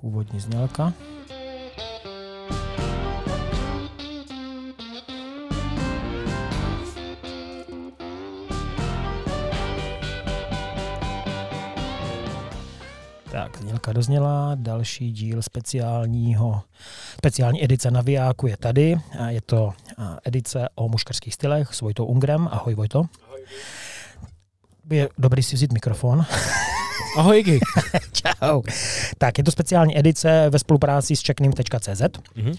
úvodní znělka. Tak, znělka dozněla, další díl speciálního, speciální edice Navijáku je tady. Je to edice o muškarských stylech s Vojtou Ungrem. Ahoj Vojto. Ahoj. Je dobrý si vzít mikrofon. Ahoj, Iggy. Čau. Tak, je to speciální edice ve spolupráci s checknim.cz. Mm-hmm.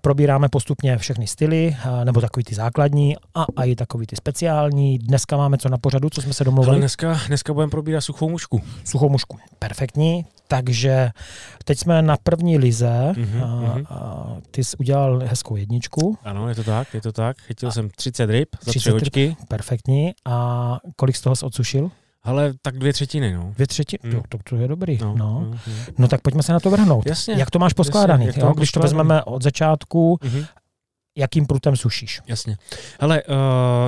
Probíráme postupně všechny styly, nebo takový ty základní a, a i takový ty speciální. Dneska máme co na pořadu, co jsme se domluvili? Ale dneska, dneska budeme probírat suchou mušku. Suchou mušku, perfektní. Takže teď jsme na první lize. Mm-hmm, a, mhm. a ty jsi udělal hezkou jedničku. Ano, je to tak, je to tak. Chytil a jsem 30 ryb za 30 tři hoďky. Perfektní. A kolik z toho jsi odsušil? Ale tak dvě třetiny, no. Dvě třetiny? Mm. To, to je dobrý. No, no. No, no. no tak pojďme se na to vrhnout. Jasně. Jak to máš poskládaný? Jasně, jak to Když to vezmeme od začátku, mm-hmm jakým prutem sušíš. Jasně. Hele, uh,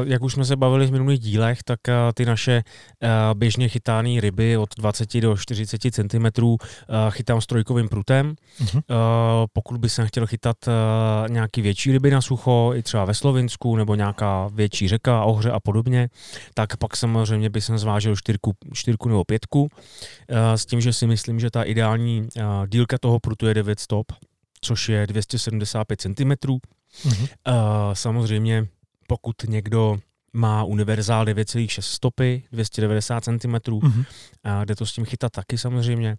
jak už jsme se bavili v minulých dílech, tak uh, ty naše uh, běžně chytáné ryby od 20 do 40 cm uh, chytám strojkovým prutem. Uh-huh. Uh, pokud by jsem chtěl chytat uh, nějaký větší ryby na sucho, i třeba ve Slovinsku, nebo nějaká větší řeka, ohře a podobně, tak pak samozřejmě by jsem zvážil čtyřku, čtyřku nebo pětku, uh, s tím, že si myslím, že ta ideální uh, dílka toho prutu je 9 stop, což je 275 cm. Mm-hmm. Uh, samozřejmě, pokud někdo má univerzál 9,6 stopy, 290 cm, mm-hmm. uh, jde to s tím chytat taky samozřejmě,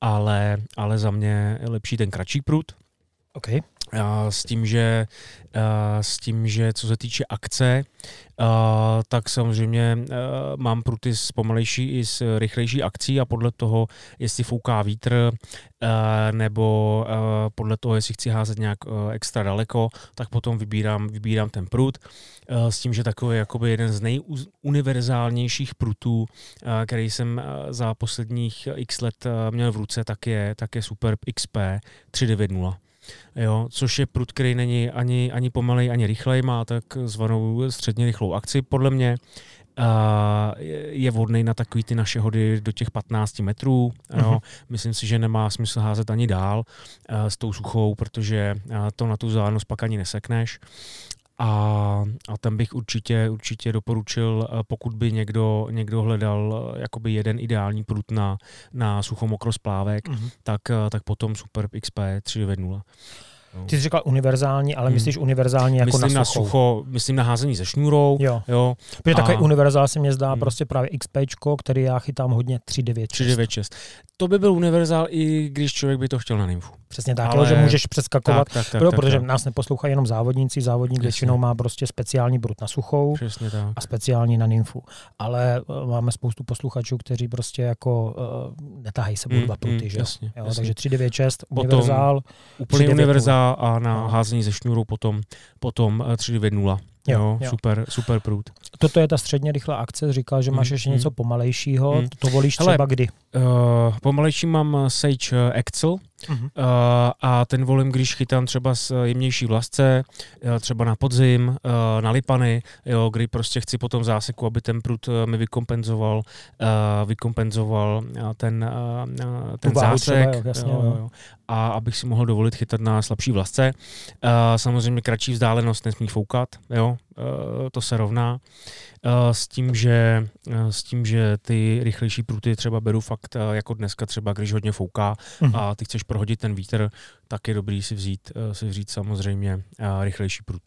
ale, ale za mě je lepší ten kratší prut. Okay. S tím, že, s tím, že co se týče akce, tak samozřejmě mám pruty s pomalejší i s rychlejší akcí a podle toho, jestli fouká vítr, nebo podle toho, jestli chci házet nějak extra daleko, tak potom vybírám, vybírám ten prut. S tím, že takový jakoby jeden z nejuniverzálnějších prutů, který jsem za posledních x let měl v ruce, tak je, tak je Super XP 390 jo, což je prut, který není ani, ani pomalej, ani rychlej, má tak zvanou středně rychlou akci podle mě. Uh, je vhodný na takový ty naše hody do těch 15 metrů. Uh-huh. Jo. Mhm. Myslím si, že nemá smysl házet ani dál uh, s tou suchou, protože uh, to na tu vzdálenost pak ani nesekneš. A, a tam bych určitě, určitě doporučil, eh, pokud by někdo, někdo hledal eh, jakoby jeden ideální prut na, na suchomokrosplavek, mm-hmm. tak, eh, tak potom Super XP 390. Ty jsi říkal univerzální, ale hmm. myslíš univerzální jako myslím na, sucho. na sucho? Myslím na házení se šňůrou. Jo. jo. Protože a... takový univerzál se mě zdá hmm. prostě právě XP, který já chytám hodně 396. 396. To by byl univerzál, i když člověk by to chtěl na nymfu. Přesně tak, ale... že můžeš přeskakovat, tak, tak, tak, pro, tak, protože tak. nás neposlouchají jenom závodníci, závodník Přesně. většinou má prostě speciální brut na suchou Přesně tak. a speciální na nymfu. Ale uh, máme spoustu posluchačů, kteří prostě jako uh, netahají se mm, dva pruty, mm, že? Jasně, jo, jasně. Takže 396, univerzál. Úplně univerzál a na no. házení ze šňůrou potom, potom 390. Eh, Jo, jo, super, super průd. Toto je ta středně rychlá akce, říkal, že máš mm, ještě mm. něco pomalejšího, mm. to volíš Hele, třeba kdy? Uh, pomalejší mám Sage Excel, Uh-huh. Uh, a ten volím, když chytám třeba z jemnější vlasce, uh, třeba na podzim, uh, na lipany, jo, kdy prostě chci potom záseku, aby ten prut mi vykompenzoval, vykompenzoval ten, ten zásek. Třeba, jo, jasně, jo, jo. A abych si mohl dovolit chytat na slabší vlasce. Samozřejmě kratší vzdálenost nesmí foukat, jo, to se rovná. Uh, s tím, že, s tím, že ty rychlejší pruty třeba beru fakt jako dneska třeba, když hodně fouká uh-huh. a ty chceš prohodit ten vítr, tak je dobrý si vzít, si vzít samozřejmě rychlejší prut.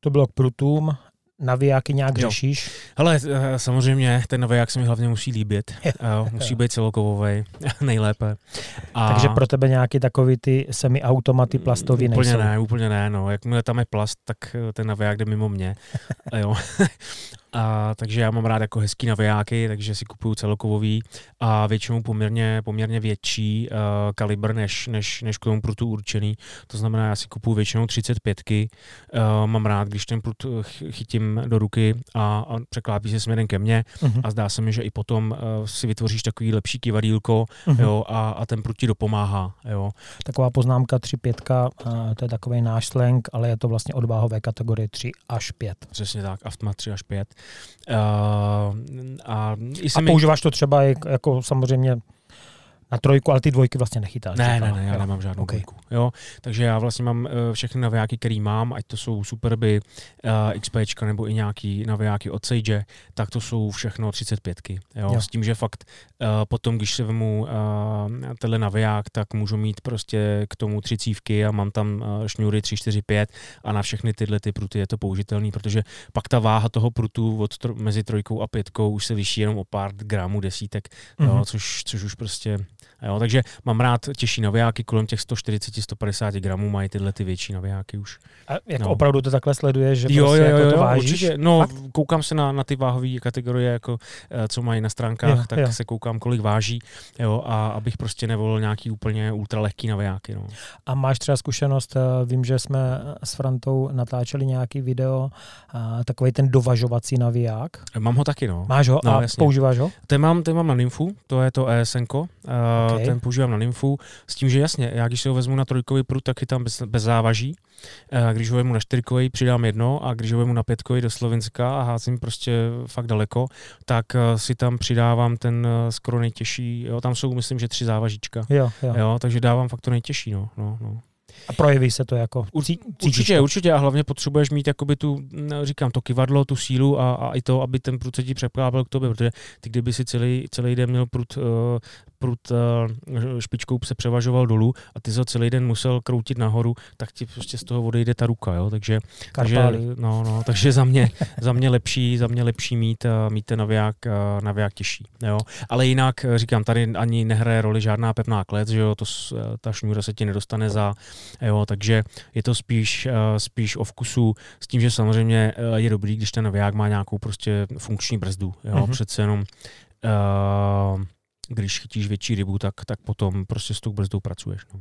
To bylo k prutům navijáky nějak jo. řešíš? Hele, eh, samozřejmě ten naviják se mi hlavně musí líbit. jo, musí být celokovový, nejlépe. A... Takže pro tebe nějaký takový ty semi-automaty plastový úplně nejsou? ne, úplně ne. No. Jakmile tam je plast, tak eh, ten naviják jde mimo mě. jo. A, takže já mám rád jako hezký navijáky, takže si kupuju celokovový a většinou poměrně, poměrně větší uh, kalibr než, než, než k tomu prutu určený. To znamená, já si kupuju většinou 35. Uh, mám rád, když ten prut chytím do ruky a, a překlápí se směrem ke mně uh-huh. a zdá se mi, že i potom uh, si vytvoříš takový lepší kivadílko uh-huh. jo, a, a ten prut ti dopomáhá. Jo. Taková poznámka 3-5, uh, to je takový náš slang, ale je to vlastně odváhové kategorie 3 až 5. Přesně tak, aftma 3 až 5. Uh, a, a mi... používáš to třeba jako samozřejmě Na trojku, ale ty dvojky vlastně nechytáš. Ne, ne, ne, já nemám žádnou okay. dvojku. Jo, takže já vlastně mám uh, všechny navijáky, který mám, ať to jsou Superby, uh, XP nebo i nějaký navijáky od Sage, tak to jsou všechno 35. Jo, jo. S tím, že fakt uh, potom, když se vemu uh, tenhle naviják, tak můžu mít prostě k tomu tři cívky a mám tam uh, šňůry 3, 4, 5 a na všechny tyhle ty pruty je to použitelný, protože pak ta váha toho prutu od tro- mezi trojkou a pětkou už se liší jenom o pár gramů, desítek, mm-hmm. jo, mhm. což, což už prostě Jo, takže mám rád těžší navijáky, kolem těch 140-150 gramů mají tyhle ty větší navijáky už. A jako no. opravdu to takhle sleduješ, že jo, prostě jo, jako jo, to vážíš? Určitě. No, Fakt? koukám se na, na ty váhové kategorie, jako, eh, co mají na stránkách, jo, tak jo. se koukám, kolik váží, jo, a abych prostě nevolil nějaký úplně ultralehký navijáky. No. A máš třeba zkušenost, eh, vím, že jsme s Frantou natáčeli nějaký video, takový ten dovažovací naviják. Mám ho taky, no. Máš ho no, a jasně. používáš ho? Ten mám, ten mám na Nymfu, to je to ESN, uh, okay. ten používám na Nymfu, s tím, že jasně, já když si ho vezmu na trojkový prut, tak je tam bez, bez závaží, uh, když ho vezmu na čtyřkový, přidám jedno a když ho vezmu na pětkový do Slovenska a házím prostě fakt daleko, tak uh, si tam přidávám ten skoro nejtěžší, jo, tam jsou myslím, že tři závažíčka, jo, jo. jo takže dávám fakt to nejtěžší, no, no, no. A projeví se to jako cí, Určitě, určitě. A hlavně potřebuješ mít jakoby tu, říkám, to kivadlo, tu sílu a, a i to, aby ten prut se ti překlápal k tobě, protože ty kdyby si celý, celý den měl prut, uh, prut uh, špičkou se převažoval dolů a ty ho celý den musel kroutit nahoru, tak ti prostě z toho odejde ta ruka, jo, takže, takže, no, no, takže za mě, za mě lepší, za mě lepší mít, uh, mít ten naviják, uh, naviják těžší, jo. Ale jinak, říkám, tady ani nehraje roli žádná pevná klec, že jo, to, ta šňůra se ti nedostane za Jo, takže je to spíš, eh, spíš o vkusu s tím, že samozřejmě eh, je dobrý, když ten naviják má nějakou prostě funkční brzdu. Jo? Mm-hmm. Přece jenom uh, když chytíš větší rybu, tak, tak potom prostě s tou brzdou pracuješ. No.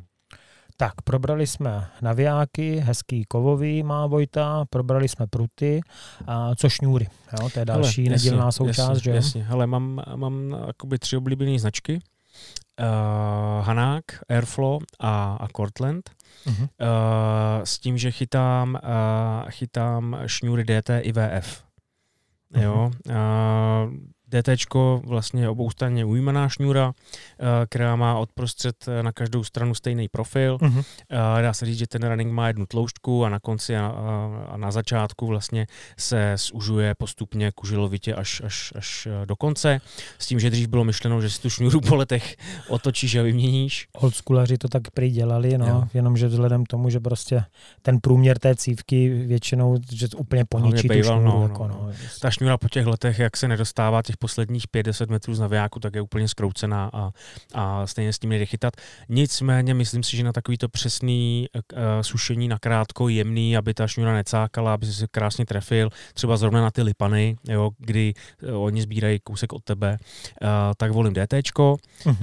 Tak, probrali jsme navijáky, hezký kovový má Vojta, probrali jsme pruty, a co šňůry, jo? to je další Hele, nedílná jasně, součást, jasně, že Jasně, Hele, mám, mám tři oblíbené značky, uh, Hanák, Airflow a, a Cortland. Uh-huh. Uh, s tím, že chytám, uh, chytám šňůry DT i VF. Uh-huh. Jo, uh, DT vlastně oboustranně ujímaná šňůra, eh, která má odprostřed eh, na každou stranu stejný profil. Uh-huh. Dá se říct, že ten running má jednu tloušťku a na konci a, a na začátku vlastně se zužuje postupně kužilovitě až, až, až do konce. S tím, že dřív bylo myšleno, že si tu šňůru po letech otočíš a vyměníš. Oldschoolaři to tak prý dělali, no, jenomže vzhledem k tomu, že prostě ten průměr té cívky většinou že úplně poničí tu šňůru. No, jako, no. No, Ta šňůra po těch letech, jak se nedostává těch posledních 5-10 metrů z navijáku, tak je úplně skroucená a, a stejně s tím nejde chytat. Nicméně myslím si, že na takovýto přesný uh, sušení na krátko, jemný, aby ta šňůra necákala, aby se krásně trefil, třeba zrovna na ty lipany, jo, kdy uh, oni sbírají kousek od tebe, uh, tak volím DT. Uh-huh. Uh,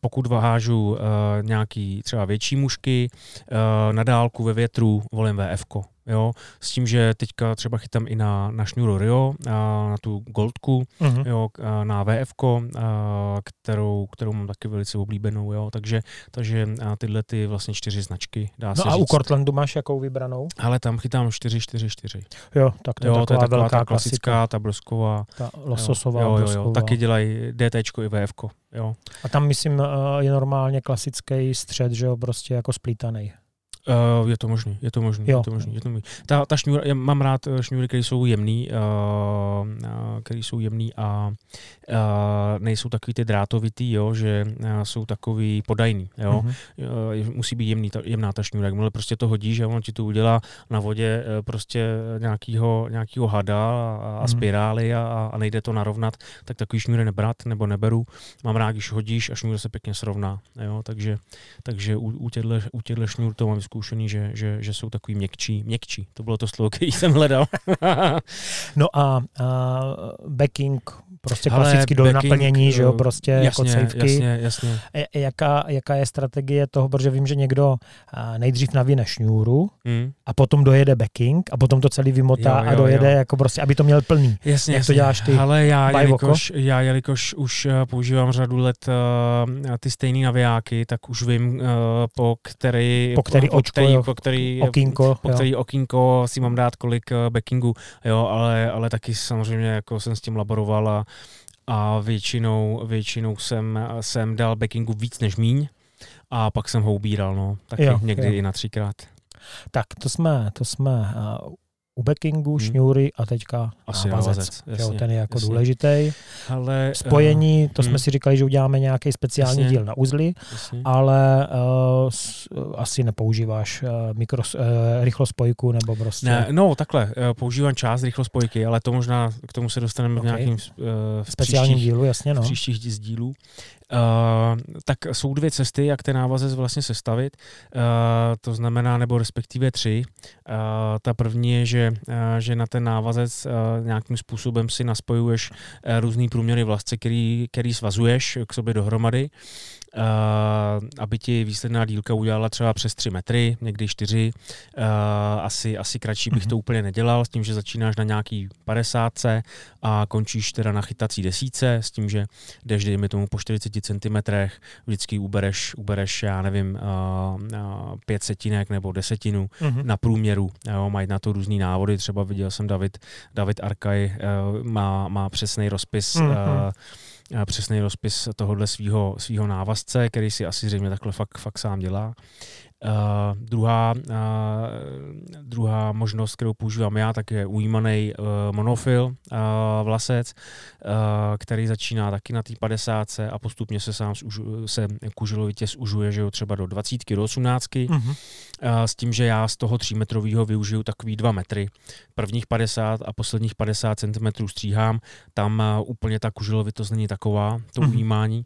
pokud vážu uh, nějaký třeba větší mušky, uh, na dálku ve větru volím VF. Jo, s tím, že teďka třeba chytám i na, na šňůru Rio, a na tu Goldku, uh-huh. jo, a na VF, kterou, kterou mám taky velice oblíbenou, jo, takže, takže tyhle ty vlastně čtyři značky, dá no se a říct. u Cortlandu máš jakou vybranou? Ale tam chytám 4-4-4. Jo, tak to je, jo, taková, to je taková velká ta klasická, klasika. ta brosková. Ta lososová, jo, jo, jo, jo, taky dělají DT i VF. Jo. A tam myslím je normálně klasický střed, že jo, prostě jako splítaný. Uh, je to možný, je to možný, jo. je to možný, je to možný. Ta, ta šňůra, já mám rád eh, šňůry, které jsou jemný, uh, které jsou jemný a uh, nejsou takový ty drátovitý, jo, že uh, jsou takový podajný, jo. Uh-huh. Uh, musí být jemný, ta, jemná ta šňůra, jakmile prostě to hodíš a on ti to udělá na vodě uh, prostě nějakýho, nějakýho hada a, a uh-huh. spirály a, a nejde to narovnat, tak takový šňůry nebrat nebo neberu. Mám rád, když hodíš a šňůra se pěkně srovná, jo, takže, takže u, u těchto šňůr to mám zkušený, že, že, že jsou takový měkčí. Měkčí, to bylo to slovo, který jsem hledal. no a, a backing, prostě Ale klasicky do naplnění, že jo, prostě jasně, jako cejvky. Jasně, jasně. Jaká, jaká je strategie toho, protože vím, že někdo nejdřív navíne šňůru hmm. a potom dojede backing a potom to celý vymotá jo, jo, a dojede, jo. jako prostě, aby to měl plný. Jasně, Jak jasně. to děláš ty? Ale já, jelikož, já, jelikož už uh, používám řadu let uh, ty stejné navijáky, tak už vím, uh, po který který, po který, po očko, který, po který, okýnko, po který okýnko si mám dát kolik backingu, jo, ale, ale taky samozřejmě jako jsem s tím laboroval a a většinou, většinou jsem, jsem dal backingu víc než míň a pak jsem ho ubíral, no, taky jo, někdy jo. i na třikrát. Tak to jsme, to jsme uh, u backingu, hmm. šňůry a teďka Asi návazec. návazec jasně, ten je jako jasně. důležitý. Ale, Spojení, to uh, jsme hmm. si říkali, že uděláme nějaký speciální jasně, díl na uzly, jasně. ale uh, s, uh, asi nepoužíváš uh, mikro, uh, rychlospojku nebo prostě... Ne, no takhle, uh, používám část rychlospojky, ale to možná k tomu se dostaneme okay. v nějakým uh, v speciálním dílu, jasně no. V příštích dílů. Uh, tak jsou dvě cesty, jak ten návazec vlastně sestavit. Uh, to znamená, nebo respektive tři. Uh, ta první je, že, že na ten návazec nějakým způsobem si naspojuješ různý průměry vlasce, který, který svazuješ k sobě dohromady. Uh, aby ti výsledná dílka udělala třeba přes 3 metry, někdy 4. Uh, asi, asi kratší bych mm-hmm. to úplně nedělal, s tím, že začínáš na nějaký 50 a končíš teda na chytací desíce, s tím, že jdeš, dejme tomu, po 40 cm, vždycky ubereš, ubereš já nevím, uh, uh, pět setinek nebo desetinu mm-hmm. na průměru. Jo, mají na to různý návody, třeba viděl jsem David, David Arkaj uh, má, má přesný rozpis mm-hmm. uh, přesný rozpis tohohle svého svého návazce, který si asi zřejmě takhle fakt, fakt sám dělá. Uh, druhá, uh, druhá možnost, kterou používám já, tak je ujímaný uh, monofil uh, vlasec, uh, který začíná taky na té 50 a postupně se sám se kužilovitě zužuje, že jo, třeba do 20 do 18 uh-huh. uh, s tím, že já z toho 3 metrového využiju takový 2 metry. Prvních 50 a posledních 50 cm stříhám, tam uh, úplně ta kužilovitost není taková, to uh-huh. ujímání,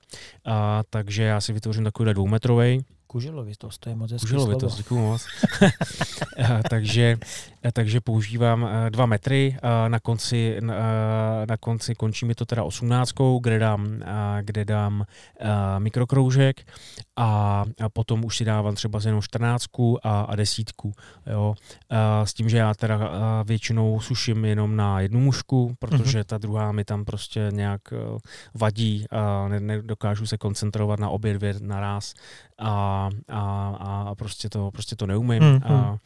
uh, takže já si vytvořím takovýhle dvoumetrový Kužilovitost, to je moc hezký Kužilovitost, děkuji moc. takže, takže používám eh, dva metry, na konci, na konci končí mi to teda osmnáctkou, kde dám, kde dám mikrokroužek a, a potom už si dávám třeba jenom čtrnáctku a, a desítku. Jo. A s tím, že já teda většinou suším jenom na jednu mušku, protože mm-hmm. ta druhá mi tam prostě nějak vadí a nedokážu se koncentrovat na obě dvě naraz a, a, a prostě, to, prostě to neumím. Mm-hmm. A,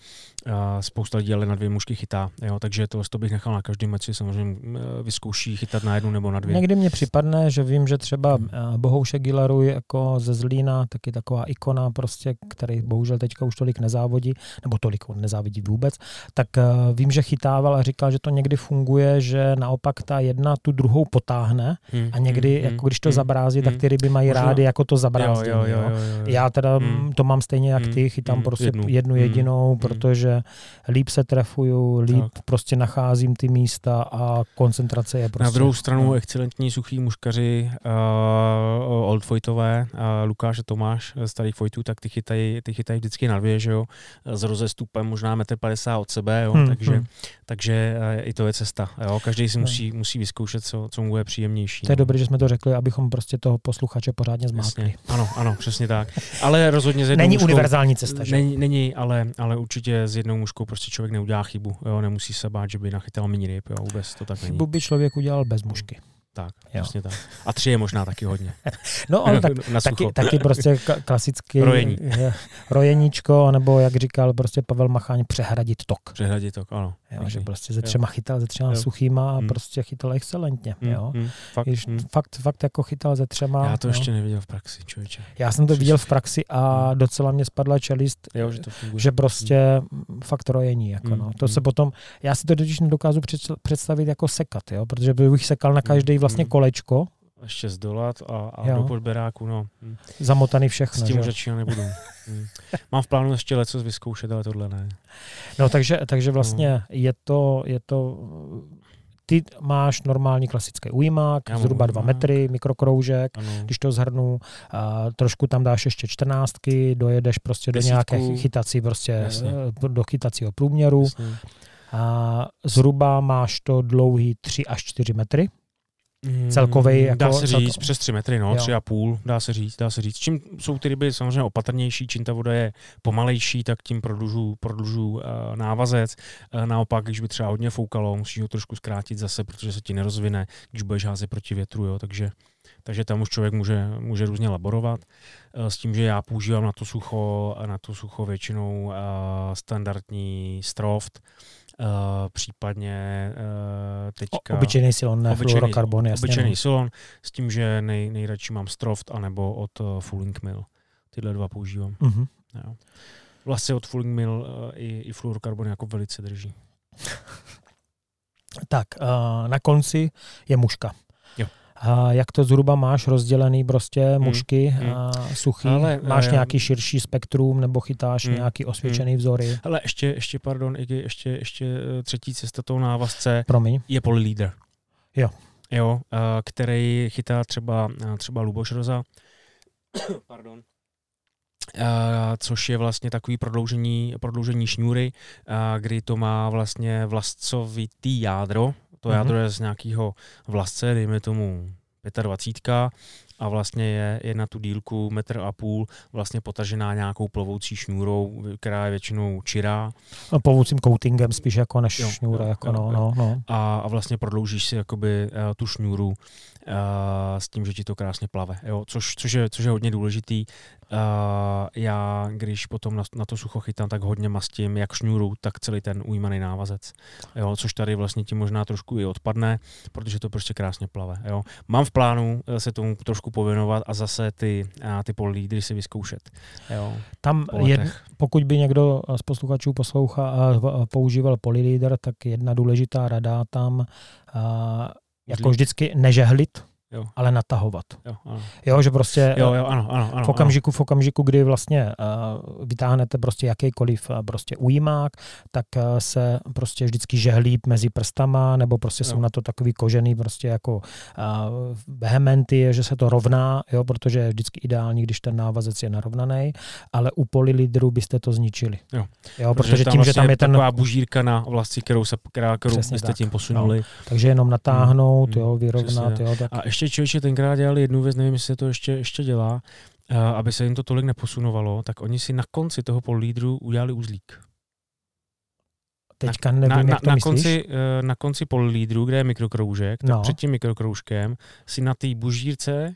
a spousta lidí ale na dvě mušky chytá, jo, takže to, to bych nechal na každém meči, samozřejmě e, vyzkouší chytat na jednu nebo na dvě. Někdy mně připadne, že vím, že třeba hmm. E, Bohoušek Gilaruj jako ze Zlína, taky taková ikona prostě, který bohužel teďka už tolik nezávodí, nebo tolik on nezávidí vůbec, tak uh, vím, že chytával a říkal, že to někdy funguje, že naopak ta jedna tu druhou potáhne hmm, a někdy, hmm, jako když to hmm, zabrází, hmm, tak ty ryby mají Možná. rády jako to zabrázdění. Jo, jo, jo, jo, jo. Já teda hmm. To mám stejně jak ty, chytám hmm, prostě jednu, jednu jedinou, hmm, protože líp se trefuju, líp tak. prostě nacházím ty místa a koncentrace je prostě... Na druhou stranu no. excelentní suchý muškaři uh, Old Vojtové, uh, Lukáš a Tomáš starých fojtů, tak ty chytají, ty chytají vždycky na dvě, že jo, s rozestupem možná 1,50 m od sebe, jo, hmm, takže, hmm. takže uh, i to je cesta, jo, každý si hmm. musí, musí vyzkoušet, co, co mu je příjemnější. To je no. dobré, že jsme to řekli, abychom prostě toho posluchače pořádně zmátli. Ano, ano, přesně tak. Ale rozhodně s jednou Není mužkou, univerzální cesta, že? Není, není ale, ale určitě s jednou mužkou prostě člověk neudělá chybu, jo, nemusí se bát, že by nachytal mini ryb, jo, vůbec to tak není. Chybu by člověk udělal bez mužky. Tak, jo. přesně tak. A tři je možná taky hodně. No, ale tak, taky, taky prostě klasicky Rojení. rojeníčko, nebo jak říkal prostě Pavel Macháň, přehradit tok. Přehradit tok, ano. Jo, že prostě ze třema jo. chytal, ze třema jo. suchýma a hmm. prostě chytal excelentně. Hmm. Jo. Hmm. Fakt, Když, hmm. fakt, fakt jako chytal ze třema. Já to jo. ještě neviděl v praxi, člověče. Já jsem to viděl v praxi a hmm. docela mě spadla čelist, jo, že, to že prostě hmm. fakt rojení. Jako, hmm. no. To hmm. se potom, já si to totiž nedokážu představit jako sekat, jo, protože bych sekal na každý vlastně kolečko, ještě zdolat a, a do podberáku, no. Hm. Zamotaný všechno. S tím už začínat nebudu. hm. Mám v plánu ještě leco vyzkoušet, ale tohle ne. No takže, takže vlastně no. je to, je to ty máš normální klasický ujímák, Já zhruba dva metry, mikrokroužek, ano. když to zhrnu, a trošku tam dáš ještě čtrnáctky, dojedeš prostě Desítku. do nějaké chytací, prostě Jasně. do chytacího průměru. Jasně. A zhruba máš to dlouhý 3 až 4 metry. Mm, celkový jako... Dá se říct, celko... přes 3 metry, no, 3,5, dá se říct, dá se říct. Čím jsou ty ryby samozřejmě opatrnější, čím ta voda je pomalejší, tak tím prodlužu, prodlužu uh, návazec. Uh, naopak, když by třeba hodně foukalo, musíš ho trošku zkrátit zase, protože se ti nerozvine, když budeš házet proti větru, jo, takže, takže tam už člověk může, může různě laborovat. Uh, s tím, že já používám na to sucho, na to sucho většinou standardní stroft, případně uh, teďka... O, obyčejný silon, ne obyčejný, fluorokarbon, jasně. Obyčejný no. silon, s tím, že nej, nejradši mám Stroft anebo od uh, Fulling Mill. Tyhle dva používám. Mhm. Jo. Vlastně od Fulling Mill uh, i, i fluorokarbon jako velice drží. Tak, uh, na konci je muška. A jak to zhruba máš rozdělený prostě mušky hmm. a suchý? Ale, máš eh, nějaký širší spektrum nebo chytáš hmm, nějaký osvědčený vzory? Ale ještě, ještě pardon, Iggy, ještě, ještě eh, třetí cesta tou návazce Promiň. je polylíder. Jo. Jo, uh, který chytá třeba, třeba Luboš Roza. pardon. Uh, což je vlastně takový prodloužení, prodloužení šňůry, uh, kdy to má vlastně vlastcovitý jádro. To Mhm. jádro je z nějakého vlastce, dejme tomu 25 a vlastně je, je na tu dílku metr a půl vlastně potažená nějakou plovoucí šňůrou, která je většinou čirá No, povoucím coatingem spíš jako než Jo, šňůra. jo, jako jo, no, no, no. a, a vlastně prodloužíš si jakoby uh, tu šňůru uh, s tím, že ti to krásně plave, jo? Což, což, je, což je hodně důležitý. Uh, já, když potom na, na to sucho chytám, tak hodně mastím jak šňůru, tak celý ten ujímaný návazec. Jo? Což tady vlastně ti možná trošku i odpadne, protože to prostě krásně plave. Jo? Mám v plánu eh, se tomu trošku pověnovat a zase ty, uh, ty polídry si vyzkoušet. Jo? Tam Po je, letech. pokud by někdo z posluchačů poslouchá a používal polyleader, tak jedna důležitá rada tam, a, jako vždycky nežehlit, Jo. ale natahovat. Jo, ano. Jo, že prostě jo, jo, ano, ano, ano. v okamžiku, v okamžiku, kdy vlastně uh, vytáhnete prostě jakýkoliv uh, prostě ujímák, tak uh, se prostě vždycky žehlí mezi prstama, nebo prostě jsou Jo. na to takový kožený prostě jako uh, vehementy, že se to rovná, jo, protože je vždycky ideální, když ten návazec je narovnaný, ale u polylidru byste to zničili. Jo. jo protože, Protože tím, tam že tam je ten, taková bužírka na vlasti, kterou, se, která, kterou byste tak. tím posunuli. takže jenom natáhnout, Mm, jo, vyrovnat, přesně. jo, tak A ještě člověče tenkrát dělali jednu věc, nevím, jestli se to ještě, ještě dělá, uh, aby se jim to tolik neposunovalo, tak oni si na konci toho polídru udělali uzlík. teďka na, nevím, na, jak to na, konci, uh, na konci polídru, kde je mikrokroužek, tak No. před tím mikrokroužkem si na té bužírce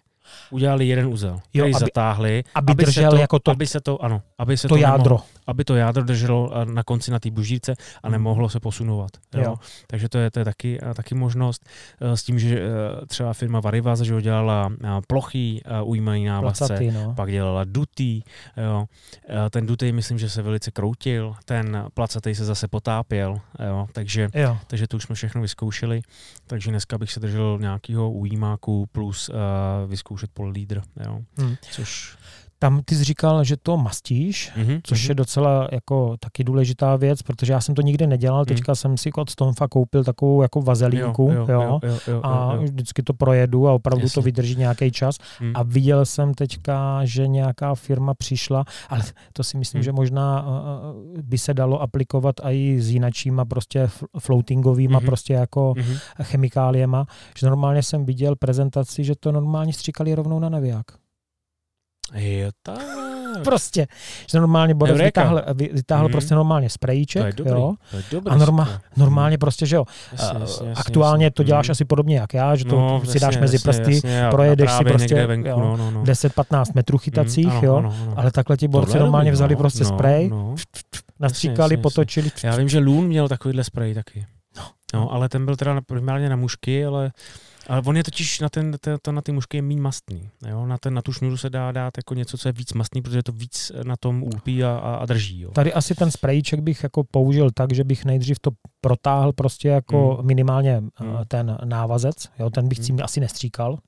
udělali jeden uzel, který aby- zatáhli, aby se držel to, jako to- aby se to, ano, aby se to to nemohlo- jádro. Aby to jádro drželo eh, na konci na té bužírce a Mhm. nemohlo se posunovat. Jo? Jo. Takže to je, to je taky, eh, taky možnost eh, s tím, že třeba firma Varivaz, že dělala plochý ujímaný návazce, no. pak dělala dutý. Jo. Ten dutý myslím, že se velice kroutil, ten placatý se zase potápěl, jo. Takže, Jo. takže to už jsme všechno vyzkoušeli. Takže dneska bych se držel nějakého ujímáku plus uh, vyzkoušet pol lídr. Jo. Hm. Což, Tam ty jsi říkal, že to mastíš, mhm, což mhm. je docela jako taky důležitá věc, protože já jsem to nikdy nedělal, teďka jsem si od Stonfa koupil takovou jako vazelínku, jo, jo, jo, jo, jo, a jo. vždycky to projedu a opravdu to Jasně. vydrží nějaký čas. Hm. A viděl jsem teďka, že nějaká firma přišla, ale to si myslím, Hmm. že možná uh, by se dalo aplikovat i s jinačíma prostě floatingovýma Mhm. prostě jako Mhm. chemikáliema, že normálně jsem viděl prezentaci, že to normálně stříkali rovnou na naviják. Jo, tak. Prostě, že normálně Borec Eureka. vytáhl, vy- vytáhl Mhm. prostě normálně To sprejček, je dobrý. jo, To je dobrý. a norma, normálně prostě, že jo, Jasně, jasně, jasně, aktuálně jasně. to děláš Mhm. asi podobně jak já, že to No, si dáš jasně, mezi jasně, prsty, jasně, projedeš si prostě, někde venku, jo, no, no, no. 10-15 metrů chytacích, Mm, ano, jo, ano, ano. ale takhle ti borci normálně vzali prostě sprej, nastříkali, potočili. Já vím, že Loon měl takovýhle sprej taky. No. No, ale ten byl teda primárně na mušky, ale, ale on je totiž na, ten, te- to, na ty mušky je méně mastný. Jo? Na, ten, na tu šňůru se dá dát jako něco, co je víc mastný, protože to víc na tom úlpí a, a, a drží. Jo? Tady asi ten sprejček bych jako použil tak, že bych nejdřív to protáhl prostě jako Mm. minimálně eh, ten návazec, jo, ten bych Mm. tím asi nestříkal.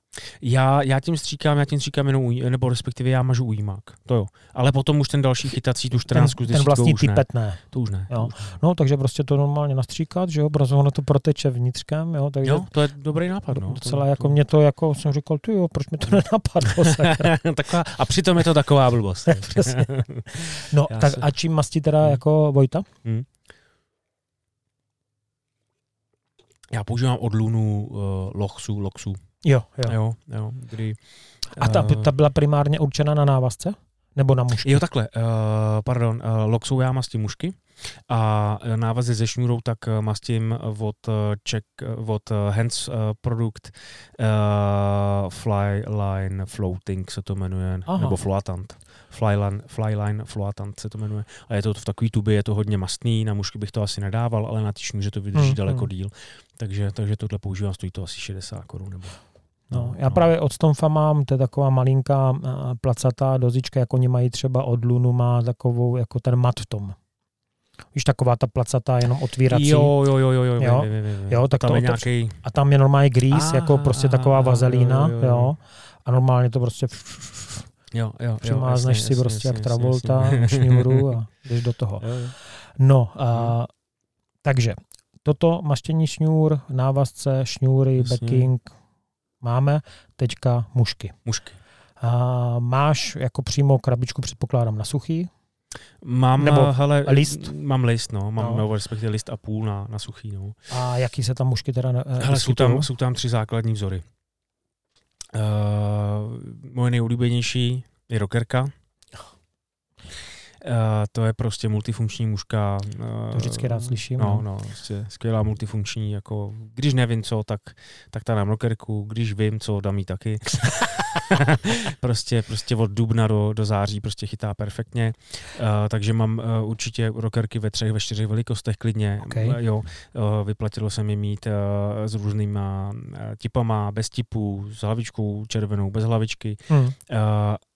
Já, já tím stříkám, já tím stříkám jenom, nebo respektive já mažu ujímák. To jo. Ale potom už ten další chytací, tu 14 ten, ten vlastní už typet ne. To už ne. Jo. To už ne. No, takže prostě to normálně nastříkat, že jo, protože ono to proteče vnitřkem, jo, takže Jo, to je dobrý nápad. No. docela to, jako mě to jako jsem říkal, ty jo, proč mi to nenapadlo, taková, a přitom je to taková blbost. Přesně. No, Já tak se- a čím mastí teda Hmm. jako Vojta? Já používám od Lunu uh, Loxu, Loxu. Jo, jo. Jo, jo, kdy... A ta, eh, ta byla primárně určena na návazce? Nebo na mužky? Jo, takhle, uh, pardon, uh, lok jsou já mastím mužky a návazy ze šňůrou tak mastím od, check, od Hands produkt uh, Flyline Floating se to jmenuje, Aha. nebo Floatant. Flyline, Flyline Floatant se to jmenuje. A je to v takový tuby, je to hodně mastný, na mužky bych to asi nedával, ale na ty šňůře to vydrží hmm, daleko hmm. díl. Takže, takže tohle používám, stojí to asi 60 korun. Nebo No, já právě od Stomfa mám, to je taková malinká placatá dozička, jako oni mají třeba od Lunu, má takovou jako ten mat v tom. Víš, taková ta placatá jenom otvírací. Jo, jo, jo, jo, jo, jo, vím, vím, vím. jo tak tam to je nějaký... A tam je normálně grís, ah, jako prostě taková vazelína, jo, jo, jo. jo. A normálně to prostě jo, jo, přimázneš si prostě jak Travolta šňůru a jdeš do toho. Jo, jo. No, a, hmm. takže toto maštění šňůr, návazce, šňůry, backing, máme, teďka mušky. Mušky. A máš jako přímo krabičku, předpokládám, na suchý? Mám, Nebo hele, list? Mám list, no. Mám, no. respektive list a půl na, na suchý, no. A jaký se tam mušky teda eh, hele, jsou tam, jsou tam tři základní vzory. Uh, moje nejoblíbenější je rockerka. Uh, to je prostě multifunkční mužka. Uh, to vždycky rád slyším. No, no, prostě skvělá multifunkční, jako když nevím co, tak, tak ta na rockerku, když vím co, dám jí taky. prostě, prostě od dubna do, do září prostě chytá perfektně. Uh, takže mám uh, určitě rockerky ve třech, ve čtyřech velikostech klidně. Okay. Uh, jo, uh, vyplatilo se mi mít uh, s různýma uh, tipama, bez tipů, s hlavičkou červenou, bez hlavičky. Hmm. Uh,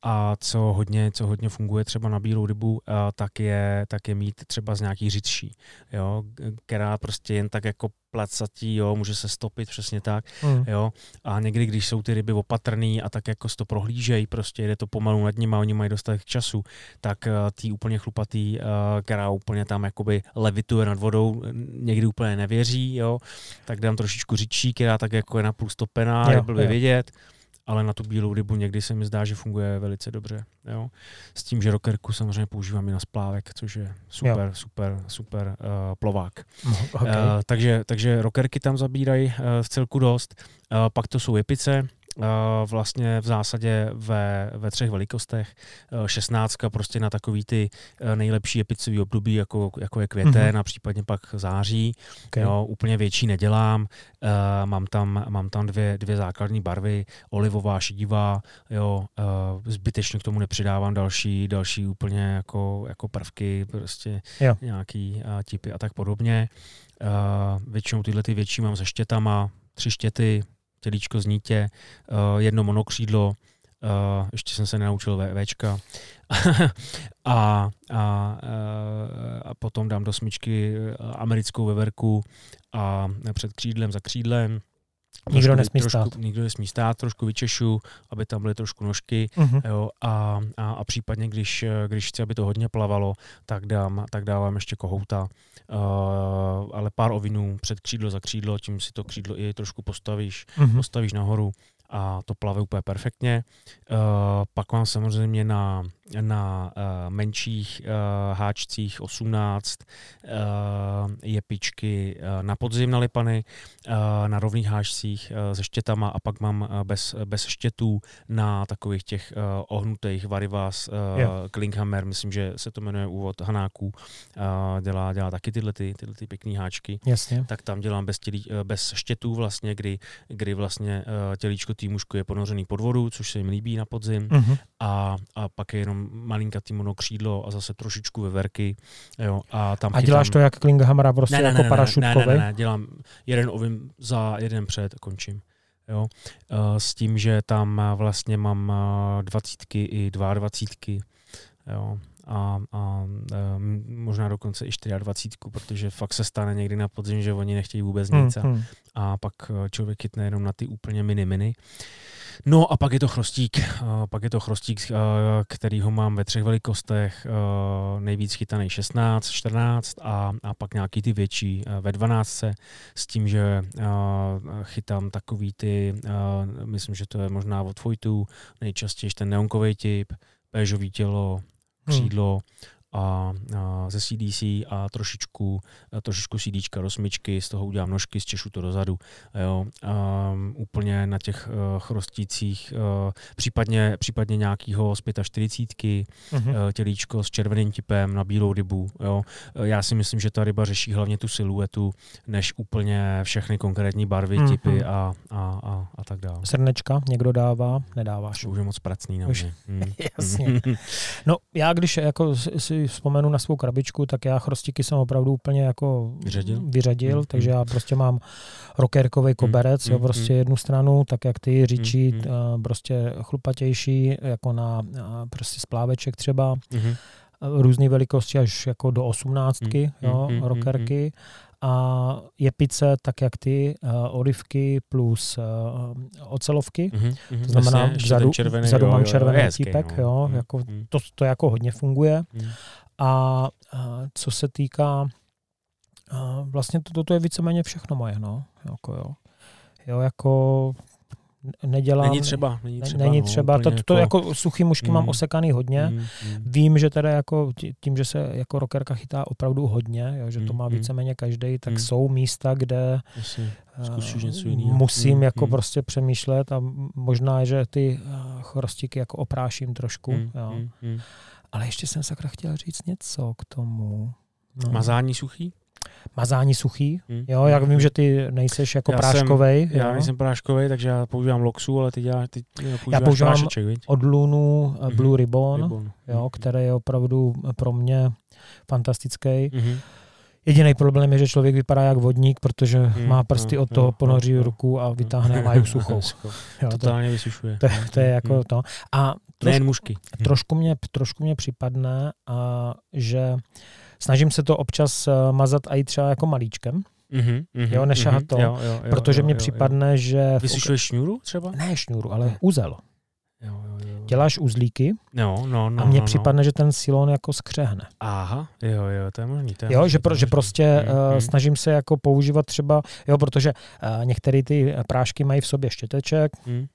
a co hodně, co hodně funguje třeba na bílou rybu, uh, tak, je, tak je mít třeba z nějaký řidší, jo, která prostě jen tak jako placatí, jo, může se stopit přesně tak, mm. jo. A někdy, když jsou ty ryby opatrný a tak jako to prohlížejí, prostě jde to pomalu nad nimi a oni mají dostatek času, tak uh, tý úplně chlupatý, uh, která úplně tam jakoby levituje nad vodou, někdy úplně nevěří, jo, tak dám trošičku řidčí, která tak jako je napůl stopená, jo, by vidět ale na tu bílou rybu někdy se mi zdá, že funguje velice dobře. Jo? S tím, že rockerku samozřejmě používám i na splávek, což je super, jo. super, super uh, plovák. Okay. Uh, takže, takže rockerky tam zabírají uh, v celku dost. Uh, pak to jsou epice, vlastně v zásadě ve, ve třech velikostech. 16 prostě na takový ty nejlepší epicový období, jako, jako je květen mm-hmm. a případně pak září. Okay. Jo, úplně větší nedělám. Mám tam, mám tam dvě, dvě základní barvy, olivová, šedivá. Jo, zbytečně k tomu nepřidávám další, další úplně jako, jako prvky, prostě jo. nějaký tipy a tak podobně. Většinou tyhle ty větší mám se štětama, tři štěty, tělíčko z nítě, uh, jedno monokřídlo, uh, ještě jsem se nenaučil VVčka. a, a, uh, a potom dám do smyčky americkou veverku a před křídlem za křídlem. Nikdo nesmí trošku, stát. Nikdo nesmí stát, trošku vyčešu, aby tam byly trošku nožky uh-huh. jo, a, a, a případně, když, když chci, aby to hodně plavalo, tak, dám, tak dávám ještě kohouta Uh, ale pár ovinů před křídlo za křídlo, tím si to křídlo i trošku postavíš, mm-hmm. postavíš nahoru a to plave úplně perfektně. Uh, pak mám samozřejmě na, na uh, menších uh, háčcích 18 uh, jepičky uh, na podzim nalepany, uh, na rovných háčcích se štětama a pak mám bez, bez štětů na takových těch ohnutých Varivas uh, Klinghammer, myslím, že se to jmenuje úvod Hanáků, dělá, dělá taky tyhle, ty, tyhle ty pěkné háčky. Jasně. Tak tam dělám bez, tělí, bez štětů vlastně, kdy, kdy vlastně tělíčko té mužku je ponořený pod vodu, což se jim líbí na podzim. Uh-huh. A, a pak je jenom malinkatý monokřídlo a zase trošičku veverky. Jo, a, tam a děláš chytám... to jak Klinghammer, prostě ne, ne, jako ne, parašutkový? Ne, ne, ne, ne, dělám jeden ovim za jeden před a končím. Jo, s tím, že tam vlastně mám dvacítky i dva dvacítky. Jo, a, a možná dokonce i 24, protože fakt se stane někdy na podzim, že oni nechtějí vůbec nic a, hmm, hmm. a pak člověk chytne jenom na ty úplně mini mini. No a pak je to chrostík, pak je to chrostík, který ho mám ve třech velikostech, nejvíc chytaný 16, 14 a, a pak nějaký ty větší ve 12 s tím, že chytám takový ty, myslím, že to je možná od Vojtu, nejčastěji ten neonkový typ, péžový tělo, křídlo a, a ze CDC a trošičku, a trošičku CDčka do smyčky, z toho udělám nožky, zčešu to dozadu. Jo. A, úplně na těch uh, chrostících, uh, případně, případně nějakýho z 45, uh-huh. uh, tělíčko s červeným tipem na bílou rybu. Jo. Já si myslím, že ta ryba řeší hlavně tu siluetu, než úplně všechny konkrétní barvy, uh-huh. typy a, a, a, a tak dále. Srnečka někdo dává, nedáváš. Už je moc pracný na mě. Hmm. Jasně. No já když jako si vzpomenu na svou krabičku, tak já chrostiky jsem opravdu úplně jako vyřadil, vyřadil mm, takže já prostě mám rockerkový koberec, mm, jo, prostě mm, jednu stranu, tak jak ty, říčí, mm, prostě chlupatější, jako na prostě spláveček třeba, mm, různé velikosti až jako do osmnáctky, mm, jo, mm, rockerky. Mm, a je pice tak jak ty, uh, olivky plus uh, ocelovky. Mm-hmm, to znamená, jasně, vzadu, červený, vzadu jo, mám červený jo, típek, no. jo, mm, jako, mm. to, to jako hodně funguje. Mm. A uh, co se týká, uh, vlastně to, to je víceméně všechno moje, no, jako jo. Jo, jako nedělám. Není třeba. Není třeba, není no, třeba to, to, jako... jako suchý mušky mm, mám osekaný hodně. Mm, mm. Vím, že teda jako tím, že se jako rockerka chytá opravdu hodně, jo, že to mm, má mm. víceméně každý, tak mm. jsou místa, kde uh, něco jiného. musím mm, jako mm. prostě přemýšlet a možná, že ty uh, chrostiky jako opráším trošku. Mm, jo. Mm, mm. Ale ještě jsem sakra chtěl říct něco k tomu. No. Mazání suchý? Mazání suchý. Hmm. Jo, jak vím, že ty nejseš jako já práškovej. Jsem, já nejsem práškovej, takže já používám Loxu, ale ty, dělá, ty já používám prášeček, od Lunu mm-hmm. Blue Ribbon, Ribbon. Jo, mm-hmm. který je opravdu pro mě fantastický. Mm-hmm. Jediný problém je, že člověk vypadá jak vodník, protože hmm, má prsty no, od toho, no, ponoří no, ruku a vytáhne a má suchou. Jo, Totálně to, vysušuje. To, to je jako hmm. to. A trošku, Nejen mužky. Trošku mě, trošku mě připadne, a, že Snažím se to občas eh, mazat i třeba jako malíčkem. Mm-hmm, jo, nešahat mm-hmm, to, jo, jo, jo, protože mně připadne, jo. že... Vysušuješ šňůru třeba? Ne šňůru, ale úzel. Jo, jo, jo. Děláš uzlíky no, no, no, a mně no, připadne, no. že ten silon jako skřehne. Aha, jo, jo, to je možný. To je jo, možný, že, pro, že prostě mm, uh, snažím se jako používat třeba, jo, protože uh, některé ty prášky mají v sobě štěteček, mm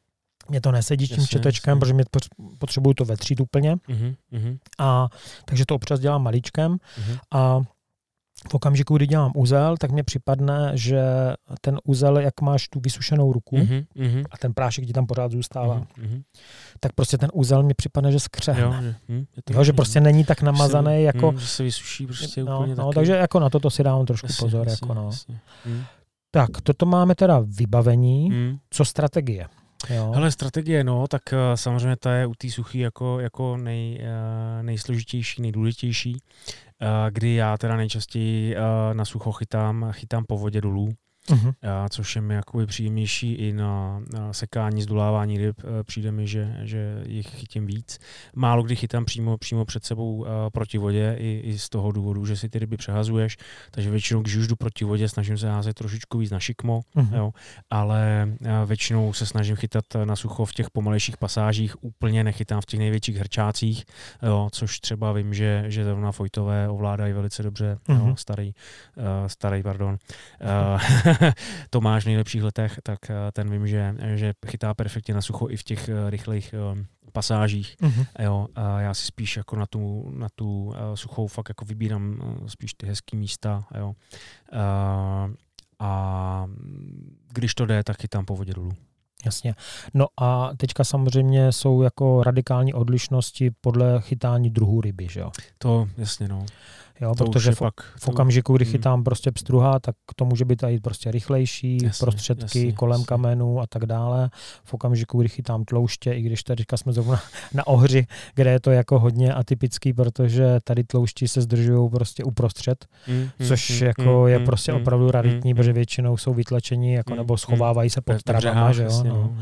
mě to nesedí tím četečkem, protože mě potřebuju to vetřít úplně. Uh-huh, A, takže to občas dělám maličkem uh-huh. a v okamžiku, kdy dělám úzel, tak mě připadne, že ten úzel, jak máš tu vysušenou ruku uh-huh, a ten prášek ti tam pořád zůstává, uh-huh. tak prostě ten úzel mi připadne, že skřehne. Jo, že, hm, jo, že prostě není tak namazaný, jako... Hm, že se vysuší prostě no, úplně no, Takže jako na toto si dávám trošku jasně, pozor. Jasně, jako no. jasně. Hm. Tak, toto máme teda vybavení. Hm. Co strategie? Hele, strategie, no, tak uh, samozřejmě ta je u té suchy jako, jako nej, uh, nejsložitější, nejdůležitější, uh, kdy já teda nejčastěji na sucho chytám, chytám po vodě dolů, uh-huh. a, což je mi jakoby příjemnější i na, na sekání, zdolávání ryb. E, přijde mi, že, že jich chytím víc. Málo kdy chytám přímo, přímo před sebou a, e, proti vodě, i, i z toho důvodu, že si ty ryby přehazuješ, takže většinou, když už jdu proti vodě, snažím se házet trošičku víc na šikmo, uh-huh. jo, ale a, e, většinou se snažím chytat na sucho v těch pomalejších pasážích, úplně nechytám v těch největších hrčácích, jo, což třeba vím, že, že zrovna Fojtové ovládají velice dobře, uh-huh. jo, starý, uh, starý, pardon, uh, Tomáš v nejlepších letech, tak eh, ten vím, že, že chytá perfektně na sucho i v těch eh, rychlých eh, pasážích. Mm-hmm. Jo, a já si spíš jako na tu, na tu suchou fakt jako vybírám spíš ty hezké místa. Jo. A, a když to jde, tak chytám po vodě dolů. Jasně. No a teďka samozřejmě jsou jako radikální odlišnosti podle chytání druhů ryby, že jo? To jasně, no. Jo, to protože v, pak, v okamžiku, kdy hmm. chytám prostě pstruha, tak to může být i prostě rychlejší, jasně, prostředky jasně, kolem jasně. kamenů a tak dále. V okamžiku, kdy chytám tlouště, i když tady jsme zrovna na ohři, kde je to jako hodně atypický, protože tady tloušti se zdržují prostě uprostřed, mm, což mm, jako mm, je mm, prostě mm, opravdu raritní, mm, protože většinou jsou vytlačení jako, nebo schovávají se pod travama, že jo. No. no.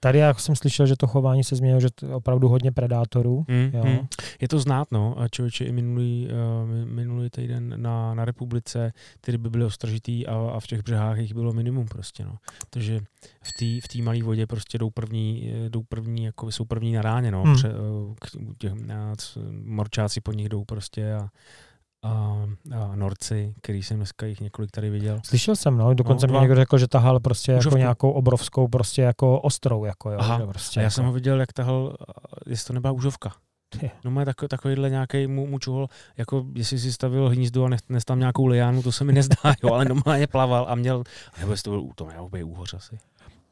Tady já jsem slyšel, že to chování se změnilo, že to je opravdu hodně predátorů. Mm, jo. Mm. Je to znát, no. Člověče i minulý, uh, minulý týden na, na republice ty ryby byly ostržitý a, a v těch břehách jich bylo minimum prostě, no. Takže v té v malé vodě prostě jdou první, eh, jdou první, jako jsou první na ráně, no. Mm. Pře, uh, těch, morčáci po nich jdou prostě a, a, a norci, který jsem dneska jich několik tady viděl. Slyšel jsem, no, dokonce no, mi někdo řekl, že tahal prostě Užovku. jako nějakou obrovskou, prostě jako ostrou, jako jo. Aha, že prostě a já jako... jsem ho viděl, jak tahal, jestli to nebyla užovka. Ty. No má takový, takovýhle nějaký mu, mučuhol, jako jestli si stavil hnízdo a nech tam nějakou liánu, to se mi nezdá, jo, ale normálně plaval a měl, nebo jestli to byl, to měl být úhoř asi.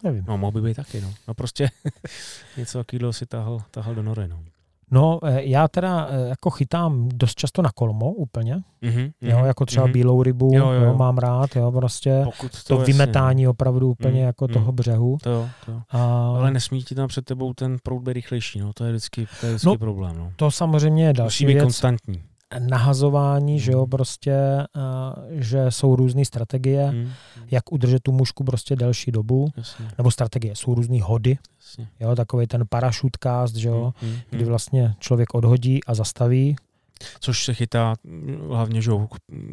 Nevím. No, mohl by být taky, no. No prostě něco takového si tahal, tahal do nory, no. No, eh, já teda eh, jako chytám dost často na kolmo úplně, Mm-hmm, jo, jako třeba bílou rybu, Jo, jo, jo. Mám rád, jo, prostě Pokud to, to jasně, vymetání opravdu úplně Mm, jako mm. toho břehu. To jo, to jo. A Ale nesmí ti tam před tebou ten proud být rychlejší, no. To je vždycky, to je vždycky No, problém, no. to samozřejmě je Musí další být věc. konstantní. Nahazování, že jo, Mm. prostě, a, že jsou různé strategie, Mm, jak udržet tu mušku prostě delší dobu, jasně, nebo strategie, jsou různé hody, jasně. jo, takový ten parachute cast, že jo, Mm, mm, kdy mm. vlastně člověk odhodí a zastaví, Což se chytá mm, hlavně, že jo,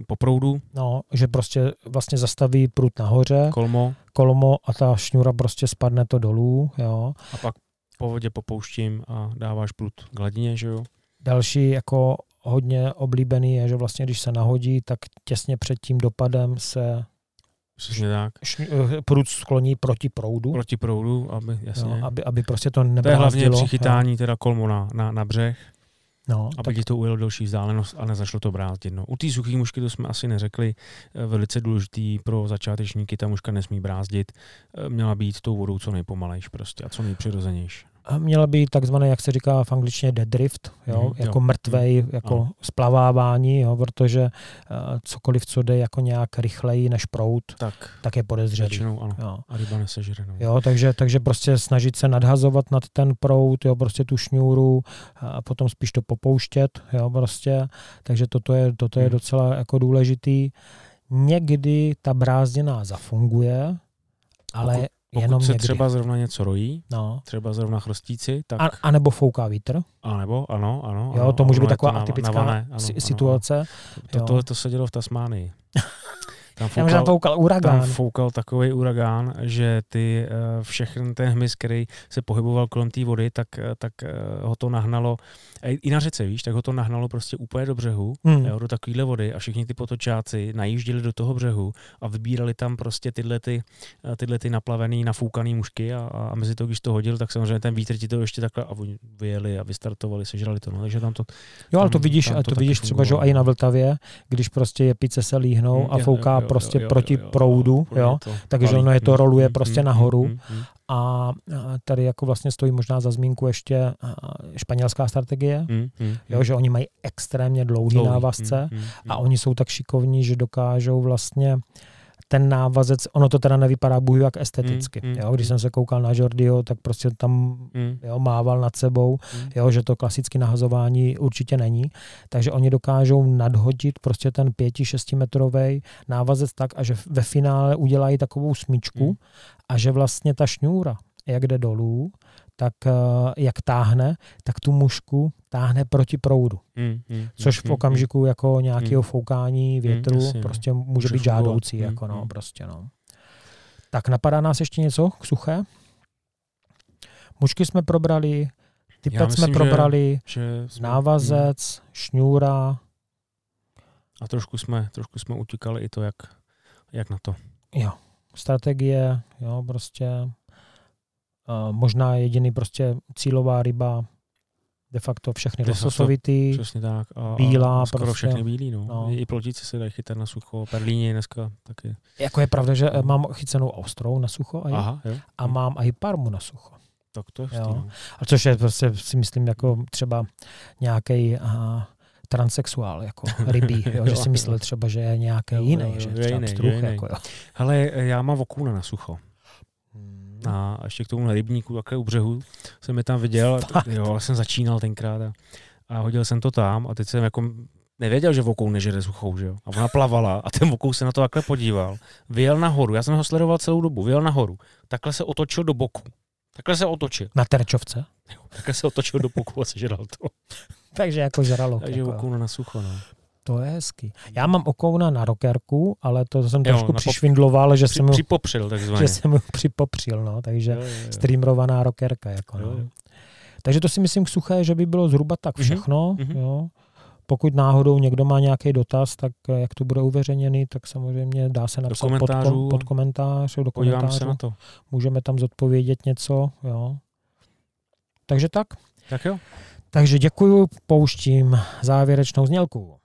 po proudu, no, že prostě vlastně zastaví prut nahoře, kolmo kolmo a ta šňůra prostě spadne to dolů, jo. a pak po vodě popouštím a dáváš prut k hladině, že jo. Další jako hodně oblíbený je, že vlastně když se nahodí, tak těsně před tím dopadem se Přesně tak. eh, prut skloní proti proudu, Proti proudu, aby, jasně. jo, aby, aby prostě to to je hlavně nebrázdilo. při chytání teda kolmo na, na, na břeh, jo. No, aby tak, ti to ujelo delší vzdálenost a nezašlo to brázdět. No. U té suché mušky to jsme asi neřekli, eh, velice důležitý pro začátečníky, ta muška nesmí brázdit, eh, měla být tou vodou co nejpomalejš prostě a co nejpřirozenější. Měla by takzvané, jak se říká v angličtině dead drift, jo, Mhm, jako jo. mrtvej, jako Ano. splavávání, jo, protože uh, cokoliv, co jde jako nějak rychleji než prout, Tak tak je podezřelý. většinou ano. Jo. A ryba nesežere. No. Jo, takže, takže prostě snažit se nadhazovat nad ten prout, jo, prostě tu šňůru a potom spíš to popouštět, jo, prostě. Takže toto je, toto je Hmm. docela jako důležitý. Někdy ta brázděná zafunguje, ale Pokud- Pokud jenom se někdy. třeba zrovna něco rojí, No. třeba zrovna chrostíci, tak A, a nebo fouká vítr. a nebo ano, ano. Jo, ano, to může být taková atypická navané, ano, si- ano, situace. Ano. To, to, to se dělo v Tasmánii. Tam Já možná foukal, foukal tam uragán. foukal takový uragán, že ty uh, všechny ten hmyz, který se pohyboval kolem té vody, tak, eh, tak uh, ho to nahnalo, eh, i na řece, víš, tak ho to nahnalo prostě úplně do břehu, Hmm. jo, do takovéhle vody a všichni ty potočáci najížděli do toho břehu a vybírali tam prostě tyhle, ty, eh, tyhle ty naplavený, nafoukaný mušky a, a mezi to, když to hodil, tak samozřejmě ten vítr ti to ještě takhle a oni vyjeli a vystartovali, sežrali to, no, takže tam to Jo, ale to vidíš, tam to to vidíš třeba, že i na Vltavě, když prostě jepice se líhnou Mm, a fouká jo, jo, prostě jo, jo, proti jo, jo, proudu, jo. takže ono je to Mm, roluje mm, prostě nahoru. Mm, mm, A tady jako vlastně stojí možná za zmínku ještě španělská strategie, mm, mm, jo, že oni mají extrémně dlouhý Dlouhý, návazce mm, mm, a mm. oni jsou tak šikovní, že dokážou vlastně ten návazec, ono to teda nevypadá bůh jak esteticky. Mm, mm, jo, když mm. jsem se koukal na Jordiho, tak prostě tam Mm, jo, mával nad sebou, mm. jo, že to klasické nahazování určitě není. Takže oni dokážou nadhodit prostě ten 5-6 metrový návazec tak, a že ve finále udělají takovou smyčku Hmm. a že vlastně ta šňůra, jak jde dolů, tak eh, jak táhne, tak tu mušku táhne proti proudu. Mm, mm, Což v mm, okamžiku jako nějakého foukání větru jasně, no. prostě může Může být žádoucí. Mm, Jako no, mm. prostě no. Tak napadá nás ještě něco k suché? Mušky jsme probrali, typec myslím, jsme že- probrali, Že jsme, mm, návazec, šňůra, A trošku jsme, trošku jsme utíkali i to, jak, jak na to. jo, strategie, jo, prostě uh, možná jediný prostě cílová ryba, de facto všechny De lososovitý, Přesně tak. A, Bílá a skoro prostě. všechny bílí. No. No. I, I plotíci se dají chytat na sucho. Perlíně dneska taky. jako je pravda, že eh, mám chycenou ostrou na sucho aj, Aha, jo. a mám i parmu na sucho. Tak to je Jo. no. A což je prostě si myslím jako třeba nějaký transexuál, jako rybí, jo, že si myslel třeba, že je nějaký jiný, že jo, třeba jiný, jiný. jako jo. Hele, já mám okůna na sucho. A ještě k tomu na rybníku, takhle u břehu, jsem je tam viděl. Fakt? Jo, jsem začínal tenkrát a, a hodil jsem to tam a teď jsem jako nevěděl, že vokou nežere suchou, že jo. A ona plavala a ten vokou se na to takhle podíval. Vyjel nahoru, já jsem ho sledoval celou dobu, vyjel nahoru. Takhle se otočil do boku. Takhle se otočil. Na terčovce. Takhle se otočil do boku a sežral to. Takže jako žralok. Takže jako, vokouna na sucho, no. To je hezký. Já mám okouna na rokerku, ale to jsem trošku přišvindloval, že Při, jsem, mu, připopřil takzvaně. že jsem mu připopřil, no, takže Jo, jo, jo. streamrovaná rokerka. Jako, no. jo. Takže to si myslím k suché, že by bylo zhruba tak Mhm, všechno. mhm. Jo. Pokud náhodou někdo má nějaký dotaz, tak eh, jak to bude uveřejněný, tak samozřejmě dá se napsat pod, komentářů. kom, pod komentář, do komentářů. se na to. Můžeme tam zodpovědět něco. Jo. Takže tak. Tak jo. Takže děkuju, pouštím závěrečnou znělku.